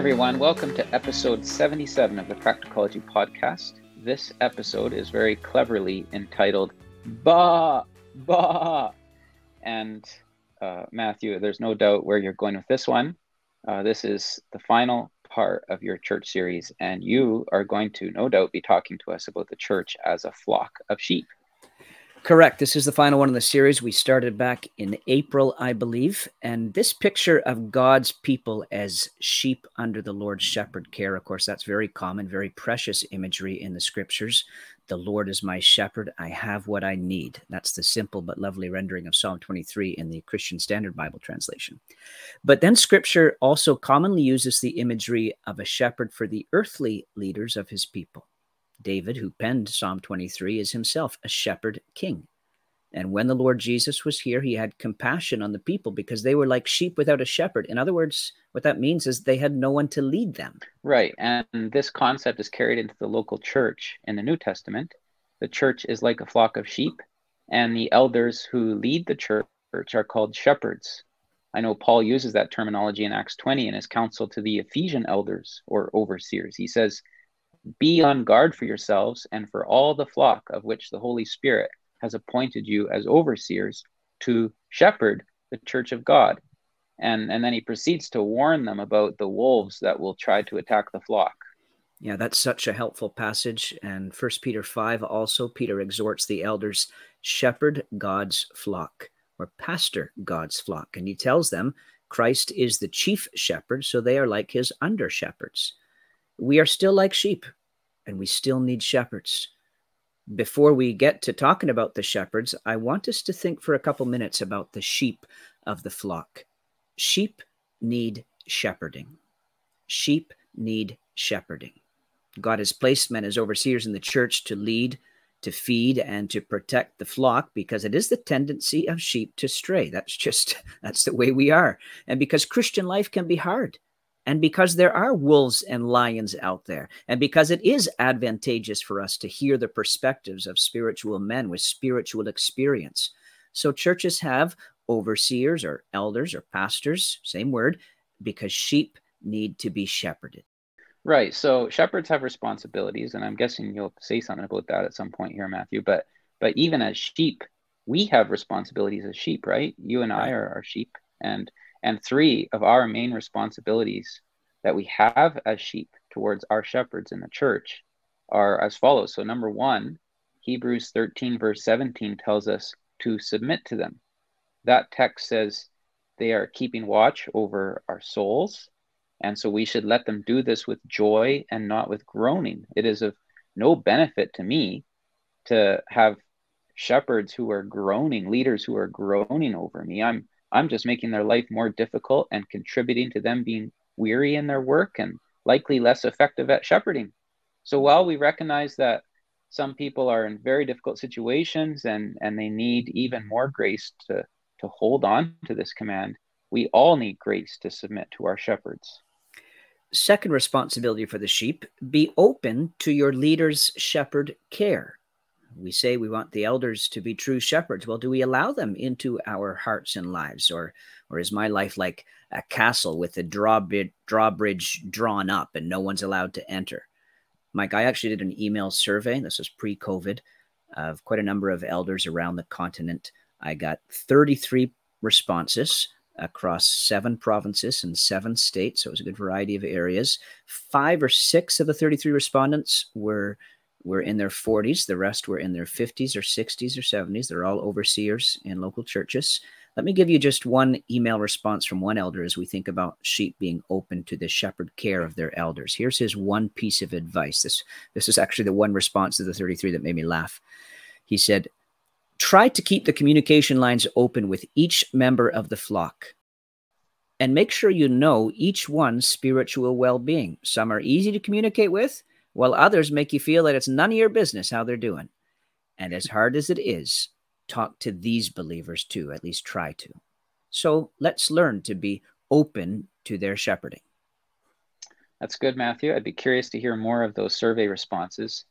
everyone. Welcome to episode 77 of the Practicology Podcast. This episode is very cleverly entitled Ba Ba. And uh, Matthew, there's no doubt where you're going with this one. Uh, this is the final part of your church series, and you are going to no doubt be talking to us about the church as a flock of sheep. Correct. This is the final one in the series. We started back in April, I believe. And this picture of God's people as sheep under the Lord's shepherd care, of course, that's very common, very precious imagery in the scriptures. The Lord is my shepherd. I have what I need. That's the simple but lovely rendering of Psalm 23 in the Christian Standard Bible translation. But then scripture also commonly uses the imagery of a shepherd for the earthly leaders of his people. David, who penned Psalm 23, is himself a shepherd king. And when the Lord Jesus was here, he had compassion on the people because they were like sheep without a shepherd. In other words, what that means is they had no one to lead them. Right. And this concept is carried into the local church in the New Testament. The church is like a flock of sheep, and the elders who lead the church are called shepherds. I know Paul uses that terminology in Acts 20 in his counsel to the Ephesian elders or overseers. He says, be on guard for yourselves and for all the flock of which the Holy Spirit has appointed you as overseers to shepherd the church of God. And, and then he proceeds to warn them about the wolves that will try to attack the flock. Yeah, that's such a helpful passage. And First Peter 5 also, Peter exhorts the elders, shepherd God's flock or pastor God's flock. And he tells them Christ is the chief shepherd, so they are like his under shepherds we are still like sheep and we still need shepherds. Before we get to talking about the shepherds, I want us to think for a couple minutes about the sheep of the flock. Sheep need shepherding. Sheep need shepherding. God has placed men as overseers in the church to lead, to feed, and to protect the flock because it is the tendency of sheep to stray. That's just, that's the way we are. And because Christian life can be hard and because there are wolves and lions out there, and because it is advantageous for us to hear the perspectives of spiritual men with spiritual experience. So, churches have overseers or elders or pastors, same word, because sheep need to be shepherded. Right. So, shepherds have responsibilities, and I'm guessing you'll say something about that at some point here, Matthew. But but even as sheep, we have responsibilities as sheep, right? You and I are, are sheep, and and three of our main responsibilities that we have as sheep towards our shepherds in the church are as follows. So, number one, Hebrews 13, verse 17 tells us to submit to them. That text says they are keeping watch over our souls. And so we should let them do this with joy and not with groaning. It is of no benefit to me to have shepherds who are groaning, leaders who are groaning over me. I'm I'm just making their life more difficult and contributing to them being weary in their work and likely less effective at shepherding. So while we recognize that some people are in very difficult situations and, and they need even more grace to, to hold on to this command, we all need grace to submit to our shepherds. Second responsibility for the sheep be open to your leader's shepherd care we say we want the elders to be true shepherds. Well, do we allow them into our hearts and lives, or or is my life like a castle with a drawbridge, drawbridge drawn up and no one's allowed to enter? Mike, I actually did an email survey. This was pre-COVID of quite a number of elders around the continent. I got 33 responses across seven provinces and seven states. So it was a good variety of areas. Five or six of the 33 respondents were were in their 40s. The rest were in their 50s or 60s or 70s. They're all overseers in local churches. Let me give you just one email response from one elder as we think about sheep being open to the shepherd care of their elders. Here's his one piece of advice. This, this is actually the one response to the 33 that made me laugh. He said, Try to keep the communication lines open with each member of the flock and make sure you know each one's spiritual well being. Some are easy to communicate with, while others make you feel that it's none of your business how they're doing. And as hard as it is, talk to these believers too, at least try to. So let's learn to be open to their shepherding. That's good, Matthew. I'd be curious to hear more of those survey responses.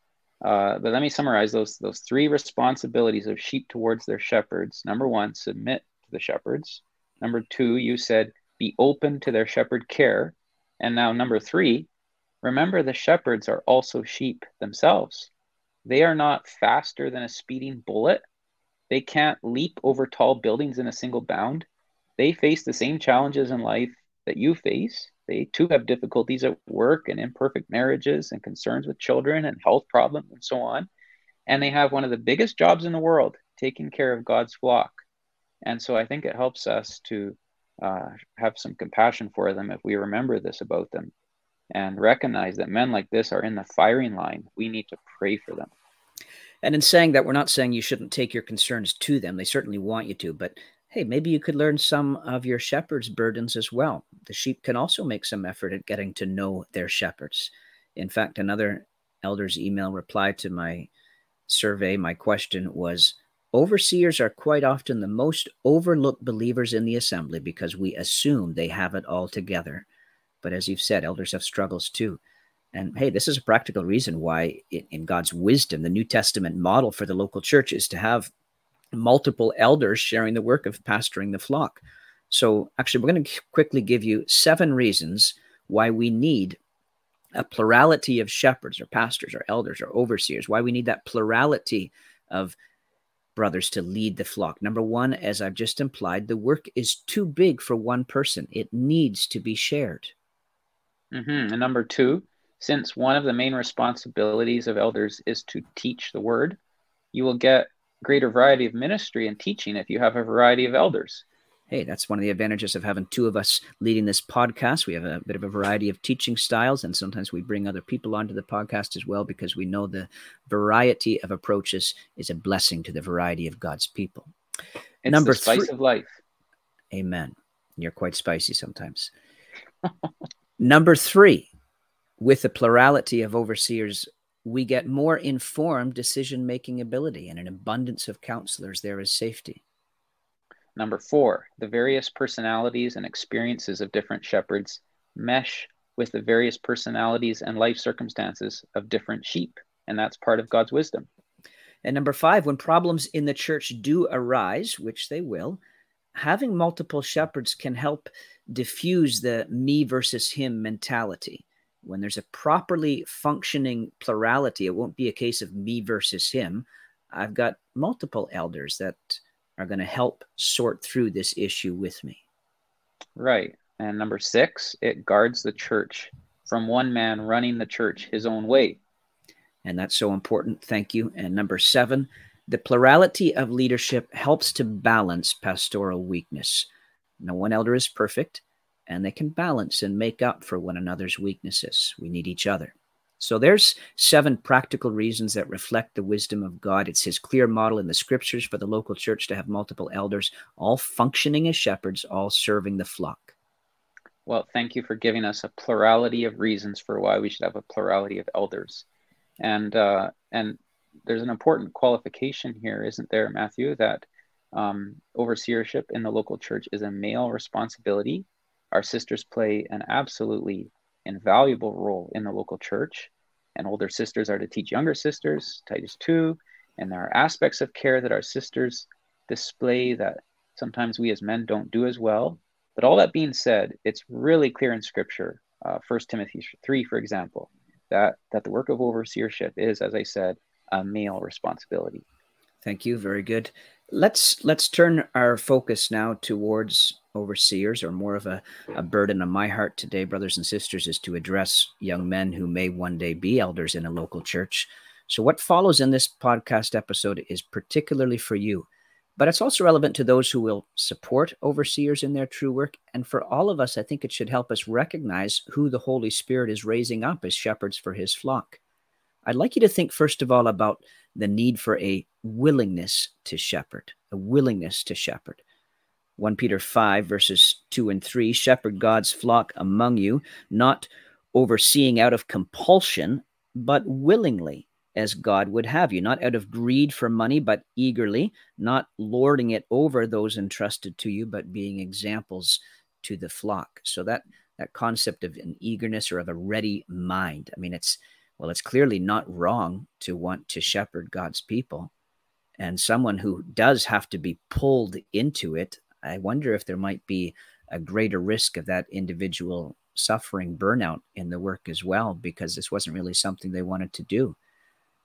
Uh, but let me summarize those those three responsibilities of sheep towards their shepherds. Number one, submit to the shepherds. Number two, you said be open to their shepherd care. And now, number three, remember the shepherds are also sheep themselves. They are not faster than a speeding bullet. They can't leap over tall buildings in a single bound. They face the same challenges in life that you face. They too have difficulties at work and imperfect marriages and concerns with children and health problems and so on. And they have one of the biggest jobs in the world, taking care of God's flock. And so I think it helps us to uh, have some compassion for them if we remember this about them and recognize that men like this are in the firing line. We need to pray for them. And in saying that, we're not saying you shouldn't take your concerns to them. They certainly want you to, but hey, maybe you could learn some of your shepherd's burdens as well. The sheep can also make some effort at getting to know their shepherds. In fact, another elder's email reply to my survey, my question was Overseers are quite often the most overlooked believers in the assembly because we assume they have it all together. But as you've said, elders have struggles too. And hey, this is a practical reason why, in God's wisdom, the New Testament model for the local church is to have multiple elders sharing the work of pastoring the flock. So, actually, we're going to quickly give you seven reasons why we need a plurality of shepherds or pastors or elders or overseers, why we need that plurality of brothers to lead the flock. Number one, as I've just implied, the work is too big for one person, it needs to be shared. Mm-hmm. And number two, since one of the main responsibilities of elders is to teach the word, you will get greater variety of ministry and teaching if you have a variety of elders. Hey, that's one of the advantages of having two of us leading this podcast. We have a bit of a variety of teaching styles, and sometimes we bring other people onto the podcast as well because we know the variety of approaches is a blessing to the variety of God's people. It's Number the spice three, of life. Amen. You're quite spicy sometimes. Number three, with the plurality of overseers, we get more informed decision making ability and an abundance of counselors. There is safety. Number four, the various personalities and experiences of different shepherds mesh with the various personalities and life circumstances of different sheep. And that's part of God's wisdom. And number five, when problems in the church do arise, which they will, having multiple shepherds can help diffuse the me versus him mentality when there's a properly functioning plurality, it won't be a case of me versus him. I've got multiple elders that are going to help sort through this issue with me. Right. And number six, it guards the church from one man running the church his own way. And that's so important. Thank you. And number seven, the plurality of leadership helps to balance pastoral weakness. No one elder is perfect and they can balance and make up for one another's weaknesses. We need each other. So there's seven practical reasons that reflect the wisdom of God. It's his clear model in the scriptures for the local church to have multiple elders, all functioning as shepherds, all serving the flock. Well, thank you for giving us a plurality of reasons for why we should have a plurality of elders. And uh, and there's an important qualification here, isn't there, Matthew, that um, overseership in the local church is a male responsibility our sisters play an absolutely invaluable role in the local church, and older sisters are to teach younger sisters, Titus 2, and there are aspects of care that our sisters display that sometimes we as men don't do as well. But all that being said, it's really clear in Scripture, uh, 1 Timothy 3, for example, that, that the work of overseership is, as I said, a male responsibility. Thank you. Very good. Let's let's turn our focus now towards overseers, or more of a, a burden on my heart today, brothers and sisters, is to address young men who may one day be elders in a local church. So, what follows in this podcast episode is particularly for you, but it's also relevant to those who will support overseers in their true work. And for all of us, I think it should help us recognize who the Holy Spirit is raising up as shepherds for his flock. I'd like you to think, first of all, about the need for a willingness to shepherd, a willingness to shepherd. 1 Peter 5, verses 2 and 3 Shepherd God's flock among you, not overseeing out of compulsion, but willingly, as God would have you, not out of greed for money, but eagerly, not lording it over those entrusted to you, but being examples to the flock. So that that concept of an eagerness or of a ready mind. I mean, it's well, it's clearly not wrong to want to shepherd God's people. And someone who does have to be pulled into it I wonder if there might be a greater risk of that individual suffering burnout in the work as well because this wasn't really something they wanted to do.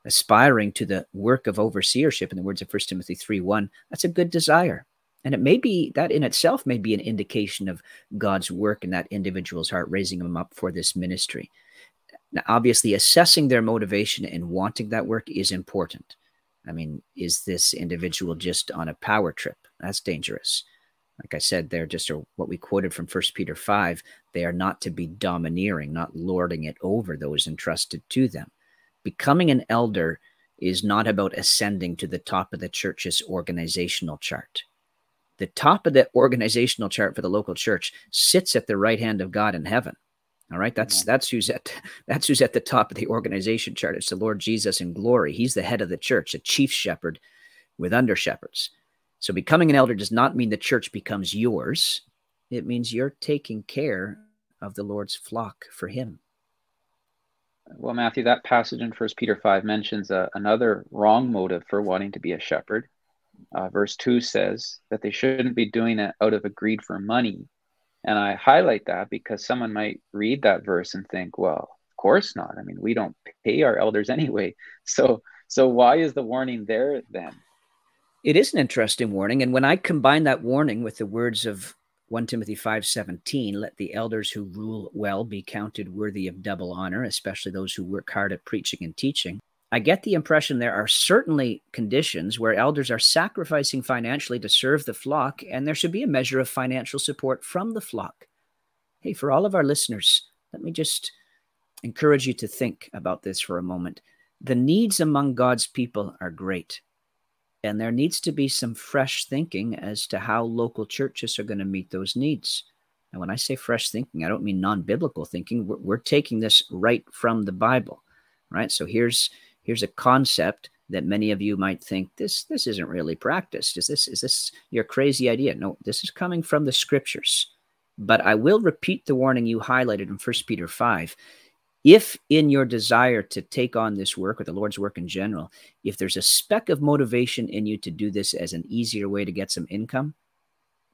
Aspiring to the work of overseership, in the words of 1 Timothy 3 1, that's a good desire. And it may be that in itself may be an indication of God's work in that individual's heart, raising them up for this ministry. Now, obviously, assessing their motivation and wanting that work is important. I mean, is this individual just on a power trip? That's dangerous. Like I said, they're just a, what we quoted from First Peter 5. They are not to be domineering, not lording it over those entrusted to them. Becoming an elder is not about ascending to the top of the church's organizational chart. The top of the organizational chart for the local church sits at the right hand of God in heaven. All right, that's that's who's at that's who's at the top of the organization chart. It's the Lord Jesus in glory. He's the head of the church, a chief shepherd with under shepherds. So becoming an elder does not mean the church becomes yours. It means you're taking care of the Lord's flock for him. Well, Matthew, that passage in First Peter 5 mentions uh, another wrong motive for wanting to be a shepherd. Uh, verse 2 says that they shouldn't be doing it out of a greed for money. And I highlight that because someone might read that verse and think, well, of course not. I mean, we don't pay our elders anyway. So so why is the warning there then? It is an interesting warning. And when I combine that warning with the words of 1 Timothy 5:17, let the elders who rule well be counted worthy of double honor, especially those who work hard at preaching and teaching. I get the impression there are certainly conditions where elders are sacrificing financially to serve the flock, and there should be a measure of financial support from the flock. Hey, for all of our listeners, let me just encourage you to think about this for a moment. The needs among God's people are great. And there needs to be some fresh thinking as to how local churches are going to meet those needs. And when I say fresh thinking, I don't mean non biblical thinking. We're, we're, taking this right from the Bible, right? So here's here's a concept that many of you might think this this isn't really practiced. Is this is this your crazy idea? No, this is coming from the scriptures. But I will repeat the warning you highlighted in First Peter 5 if in your desire to take on this work or the Lord's work in general, if there's a speck of motivation in you to do this as an easier way to get some income,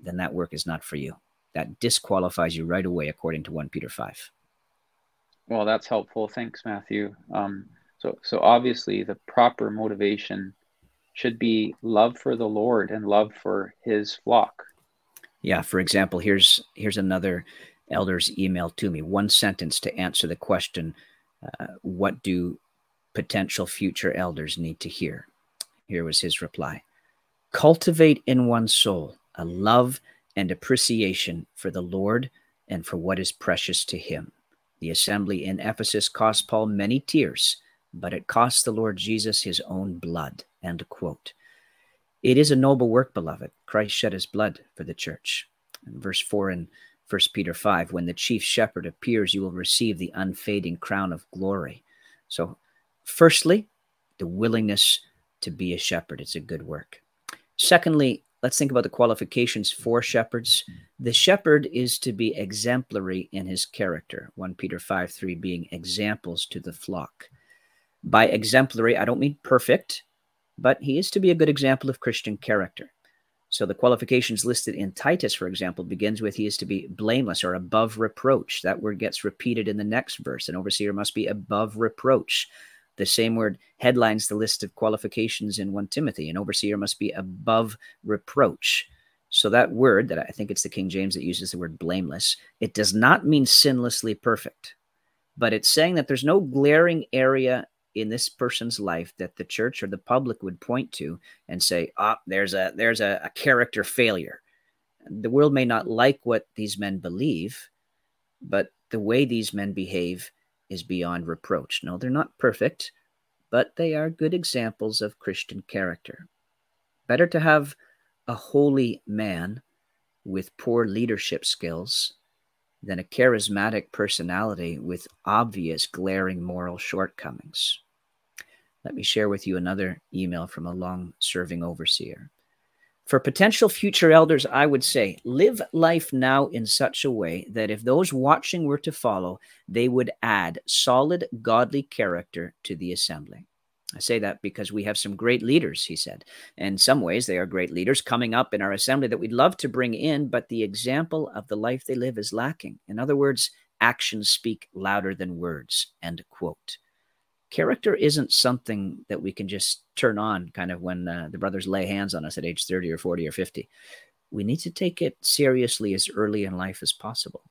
then that work is not for you. That disqualifies you right away, according to 1 Peter 5. Well, that's helpful. Thanks, Matthew. Um, so, so obviously, the proper motivation should be love for the Lord and love for His flock. Yeah. For example, here's here's another elders email to me. One sentence to answer the question uh, what do potential future elders need to hear? Here was his reply Cultivate in one's soul a love and appreciation for the Lord and for what is precious to him. The assembly in Ephesus cost Paul many tears, but it cost the Lord Jesus his own blood. End quote. It is a noble work, beloved. Christ shed his blood for the church. And verse 4 in First Peter 5, when the chief shepherd appears, you will receive the unfading crown of glory. So, firstly, the willingness to be a shepherd. It's a good work. Secondly, let's think about the qualifications for shepherds. The shepherd is to be exemplary in his character. 1 Peter 5 3 being examples to the flock. By exemplary, I don't mean perfect, but he is to be a good example of Christian character. So the qualifications listed in Titus, for example, begins with he is to be blameless or above reproach. That word gets repeated in the next verse. An overseer must be above reproach. The same word headlines the list of qualifications in 1 Timothy. An overseer must be above reproach. So that word, that I think it's the King James that uses the word blameless, it does not mean sinlessly perfect, but it's saying that there's no glaring area in this person's life that the church or the public would point to and say, "Ah, oh, there's a there's a, a character failure." The world may not like what these men believe, but the way these men behave is beyond reproach. No, they're not perfect, but they are good examples of Christian character. Better to have a holy man with poor leadership skills than a charismatic personality with obvious glaring moral shortcomings. Let me share with you another email from a long serving overseer. For potential future elders, I would say live life now in such a way that if those watching were to follow, they would add solid godly character to the assembly. I say that because we have some great leaders, he said. In some ways, they are great leaders coming up in our assembly that we'd love to bring in, but the example of the life they live is lacking. In other words, actions speak louder than words. End quote. Character isn't something that we can just turn on kind of when uh, the brothers lay hands on us at age 30 or 40 or 50. We need to take it seriously as early in life as possible.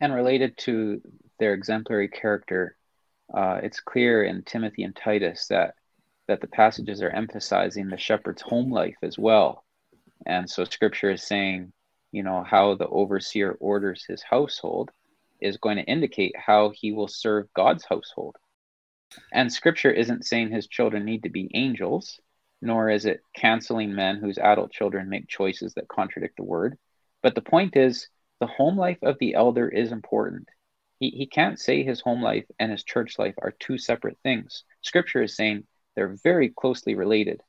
And related to their exemplary character, uh, it's clear in Timothy and Titus that that the passages are emphasizing the shepherd's home life as well. And so scripture is saying, you know, how the overseer orders his household is going to indicate how he will serve God's household. And scripture isn't saying his children need to be angels, nor is it canceling men whose adult children make choices that contradict the word. But the point is, the home life of the elder is important. He, he can't say his home life and his church life are two separate things. Scripture is saying they're very closely related.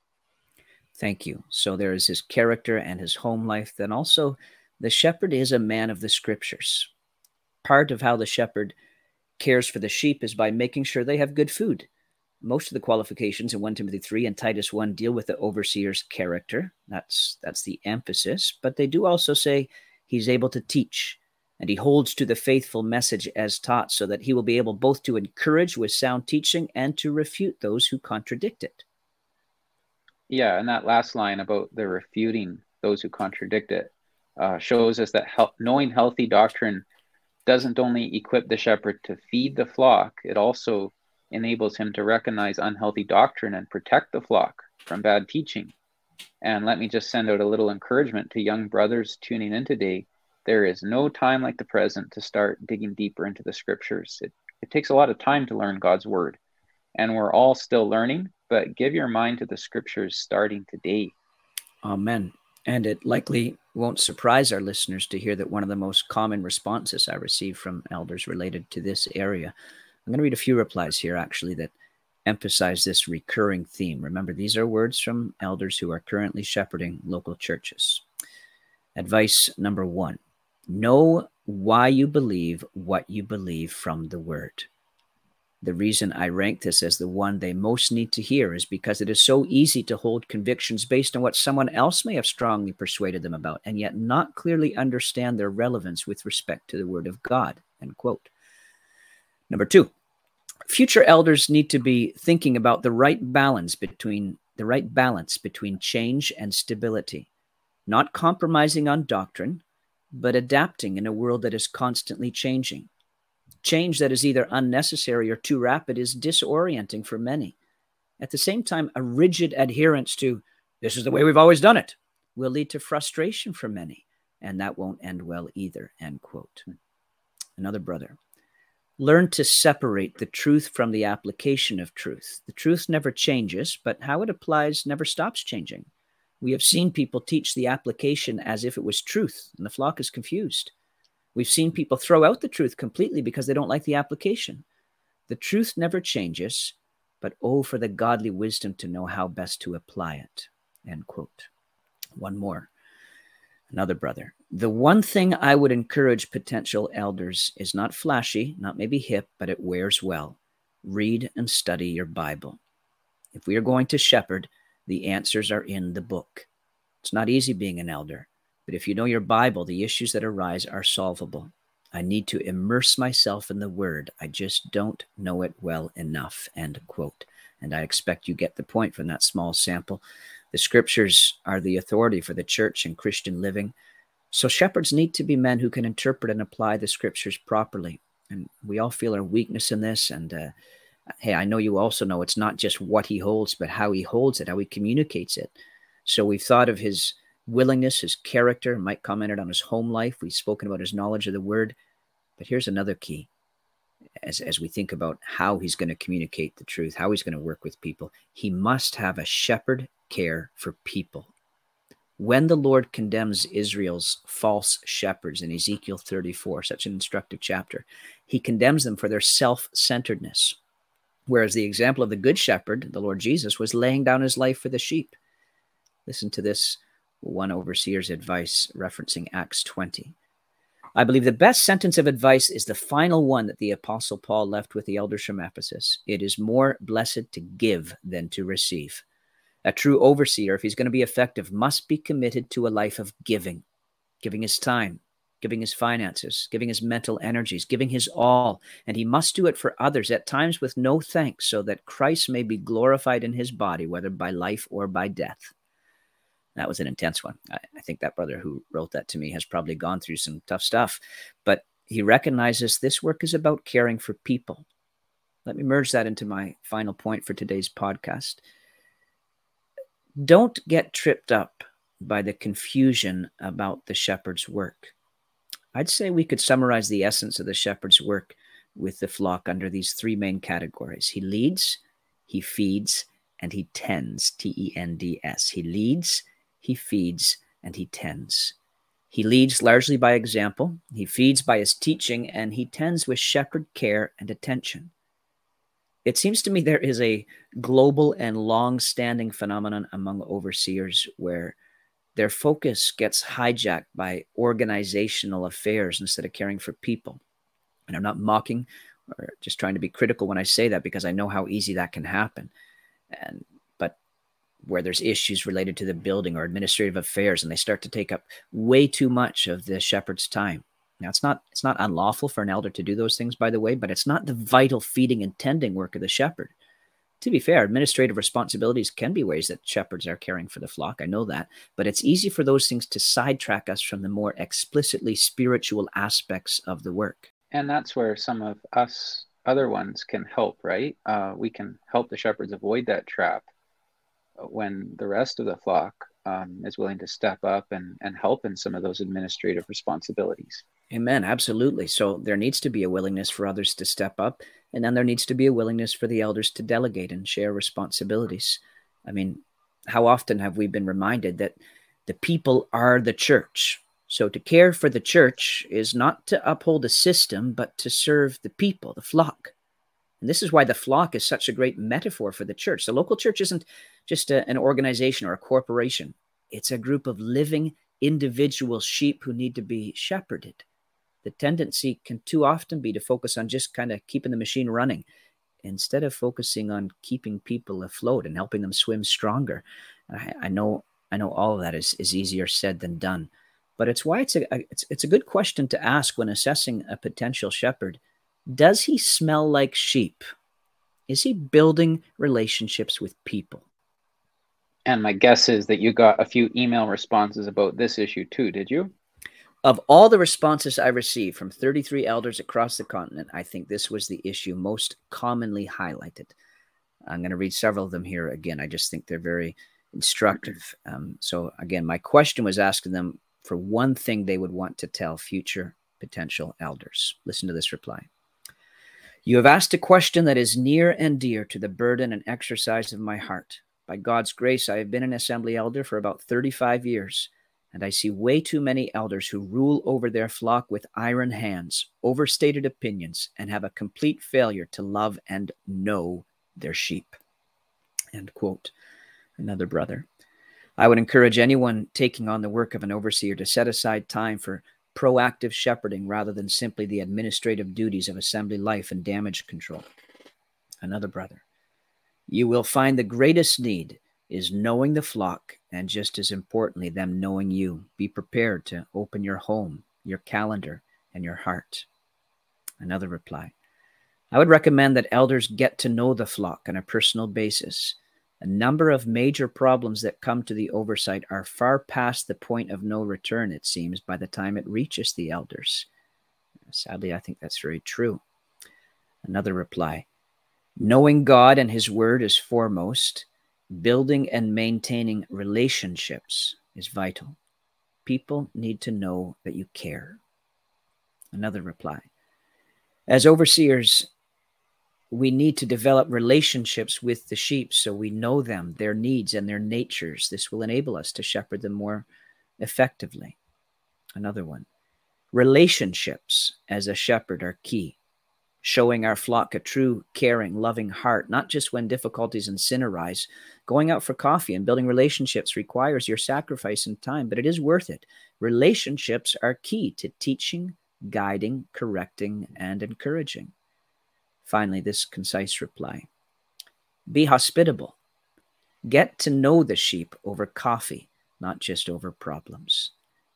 Thank you. So there is his character and his home life. Then also, the shepherd is a man of the scriptures. Part of how the shepherd cares for the sheep is by making sure they have good food. Most of the qualifications in 1 Timothy 3 and Titus 1 deal with the overseer's character. That's that's the emphasis, but they do also say he's able to teach and he holds to the faithful message as taught so that he will be able both to encourage with sound teaching and to refute those who contradict it. Yeah, and that last line about the refuting those who contradict it uh, shows us that knowing healthy doctrine doesn't only equip the shepherd to feed the flock, it also enables him to recognize unhealthy doctrine and protect the flock from bad teaching. And let me just send out a little encouragement to young brothers tuning in today. There is no time like the present to start digging deeper into the scriptures. It, it takes a lot of time to learn God's word. And we're all still learning, but give your mind to the scriptures starting today. Amen. And it likely won't surprise our listeners to hear that one of the most common responses I receive from elders related to this area. I'm going to read a few replies here, actually, that emphasize this recurring theme. Remember, these are words from elders who are currently shepherding local churches. Advice number one know why you believe what you believe from the word. The reason I rank this as the one they most need to hear is because it is so easy to hold convictions based on what someone else may have strongly persuaded them about, and yet not clearly understand their relevance with respect to the Word of God. End quote. Number two, future elders need to be thinking about the right balance between the right balance between change and stability, not compromising on doctrine, but adapting in a world that is constantly changing. Change that is either unnecessary or too rapid is disorienting for many. At the same time, a rigid adherence to this is the way we've always done it will lead to frustration for many, and that won't end well either. End quote. Another brother. Learn to separate the truth from the application of truth. The truth never changes, but how it applies never stops changing. We have seen people teach the application as if it was truth, and the flock is confused. We've seen people throw out the truth completely because they don't like the application. The truth never changes, but oh, for the godly wisdom to know how best to apply it. End quote. One more. Another brother. The one thing I would encourage potential elders is not flashy, not maybe hip, but it wears well. Read and study your Bible. If we are going to shepherd, the answers are in the book. It's not easy being an elder. But if you know your Bible, the issues that arise are solvable. I need to immerse myself in the word. I just don't know it well enough. End quote. And I expect you get the point from that small sample. The scriptures are the authority for the church and Christian living. So shepherds need to be men who can interpret and apply the scriptures properly. And we all feel our weakness in this. And uh, hey, I know you also know it's not just what he holds, but how he holds it, how he communicates it. So we've thought of his willingness, his character. Mike commented on his home life. We've spoken about his knowledge of the word. But here's another key as, as we think about how he's going to communicate the truth, how he's going to work with people. He must have a shepherd care for people. When the Lord condemns Israel's false shepherds in Ezekiel 34, such an instructive chapter, he condemns them for their self centeredness. Whereas the example of the good shepherd, the Lord Jesus, was laying down his life for the sheep. Listen to this one overseer's advice referencing Acts 20. I believe the best sentence of advice is the final one that the Apostle Paul left with the elders from Ephesus. It is more blessed to give than to receive. A true overseer, if he's going to be effective, must be committed to a life of giving, giving his time, giving his finances, giving his mental energies, giving his all. And he must do it for others, at times with no thanks, so that Christ may be glorified in his body, whether by life or by death. That was an intense one. I, I think that brother who wrote that to me has probably gone through some tough stuff, but he recognizes this work is about caring for people. Let me merge that into my final point for today's podcast. Don't get tripped up by the confusion about the shepherd's work. I'd say we could summarize the essence of the shepherd's work with the flock under these three main categories he leads, he feeds, and he tends. T E N D S. He leads, he feeds, and he tends. He leads largely by example, he feeds by his teaching, and he tends with shepherd care and attention. It seems to me there is a global and long standing phenomenon among overseers where their focus gets hijacked by organizational affairs instead of caring for people. And I'm not mocking or just trying to be critical when I say that because I know how easy that can happen. And but where there's issues related to the building or administrative affairs and they start to take up way too much of the shepherd's time. Now it's not it's not unlawful for an elder to do those things by the way, but it's not the vital feeding and tending work of the shepherd to be fair, administrative responsibilities can be ways that shepherds are caring for the flock. I know that. But it's easy for those things to sidetrack us from the more explicitly spiritual aspects of the work. And that's where some of us other ones can help, right? Uh, we can help the shepherds avoid that trap when the rest of the flock um, is willing to step up and, and help in some of those administrative responsibilities. Amen. Absolutely. So there needs to be a willingness for others to step up and then there needs to be a willingness for the elders to delegate and share responsibilities. I mean, how often have we been reminded that the people are the church? So to care for the church is not to uphold a system, but to serve the people, the flock. And this is why the flock is such a great metaphor for the church. The local church isn't just a, an organization or a corporation, it's a group of living individual sheep who need to be shepherded the tendency can too often be to focus on just kind of keeping the machine running instead of focusing on keeping people afloat and helping them swim stronger. I, I, know I know all of that is, is easier said than done, but it's why it's a it's, it's a good question to ask when assessing a potential shepherd. Does he smell like sheep? Is he building relationships with people? And my guess is that you got a few email responses about this issue too, did you? Of all the responses I received from 33 elders across the continent, I think this was the issue most commonly highlighted. I'm going to read several of them here again. I just think they're very instructive. Um, so, again, my question was asking them for one thing they would want to tell future potential elders. Listen to this reply. You have asked a question that is near and dear to the burden and exercise of my heart. By God's grace, I have been an assembly elder for about 35 years. And I see way too many elders who rule over their flock with iron hands, overstated opinions, and have a complete failure to love and know their sheep. End quote. Another brother. I would encourage anyone taking on the work of an overseer to set aside time for proactive shepherding rather than simply the administrative duties of assembly life and damage control. Another brother. You will find the greatest need is knowing the flock and just as importantly, them knowing you. Be prepared to open your home, your calendar, and your heart. Another reply I would recommend that elders get to know the flock on a personal basis. A number of major problems that come to the oversight are far past the point of no return, it seems, by the time it reaches the elders. Sadly, I think that's very true. Another reply Knowing God and His Word is foremost, Building and maintaining relationships is vital. People need to know that you care. Another reply. As overseers, we need to develop relationships with the sheep so we know them, their needs, and their natures. This will enable us to shepherd them more effectively. Another one. Relationships as a shepherd are key showing our flock a true, caring, loving heart, not just when difficulties and sin arise. Going out for coffee and building relationships requires your sacrifice and time, but it is worth it. Relationships are key to teaching, guiding, correcting, and encouraging. Finally, this concise reply Be hospitable. Get to know the sheep over coffee, not just over problems.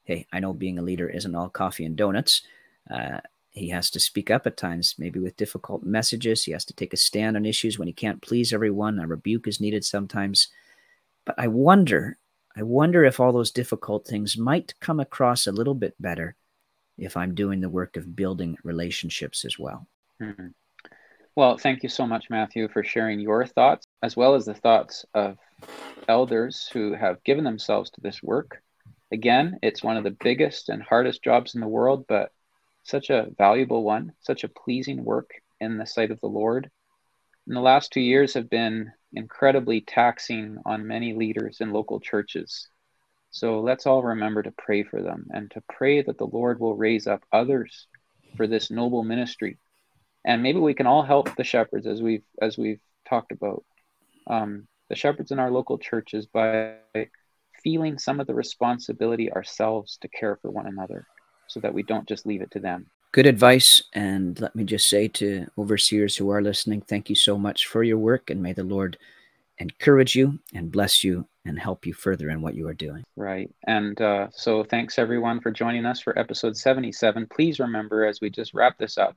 hey, I know being a leader isn't all coffee and donuts. Uh, he has to speak up at times, maybe with difficult messages. He has to take a stand on issues when he can't please everyone. A rebuke is needed sometimes. But I wonder, I wonder if all those difficult things might come across a little bit better if I'm doing the work of building relationships as well. Mm-hmm. Well, thank you so much, Matthew, for sharing your thoughts as well as the thoughts of elders who have given themselves to this work. Again, it's one of the biggest and hardest jobs in the world, but such a valuable one, such a pleasing work in the sight of the Lord. And the last two years have been incredibly taxing on many leaders in local churches. So let's all remember to pray for them and to pray that the Lord will raise up others for this noble ministry. And maybe we can all help the shepherds as we've as we've talked about. Um, the shepherds in our local churches by feeling some of the responsibility ourselves to care for one another so that we don't just leave it to them. Good advice. And let me just say to overseers who are listening, thank you so much for your work, and may the Lord encourage you and bless you and help you further in what you are doing. Right. And uh, so thanks everyone for joining us for episode 77. Please remember, as we just wrap this up,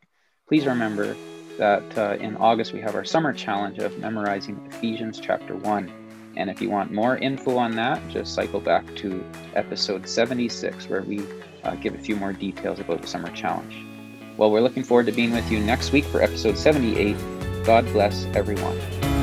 please remember that uh, in August we have our summer challenge of memorizing Ephesians chapter 1. And if you want more info on that, just cycle back to episode 76, where we uh, give a few more details about the summer challenge. Well, we're looking forward to being with you next week for episode 78. God bless everyone.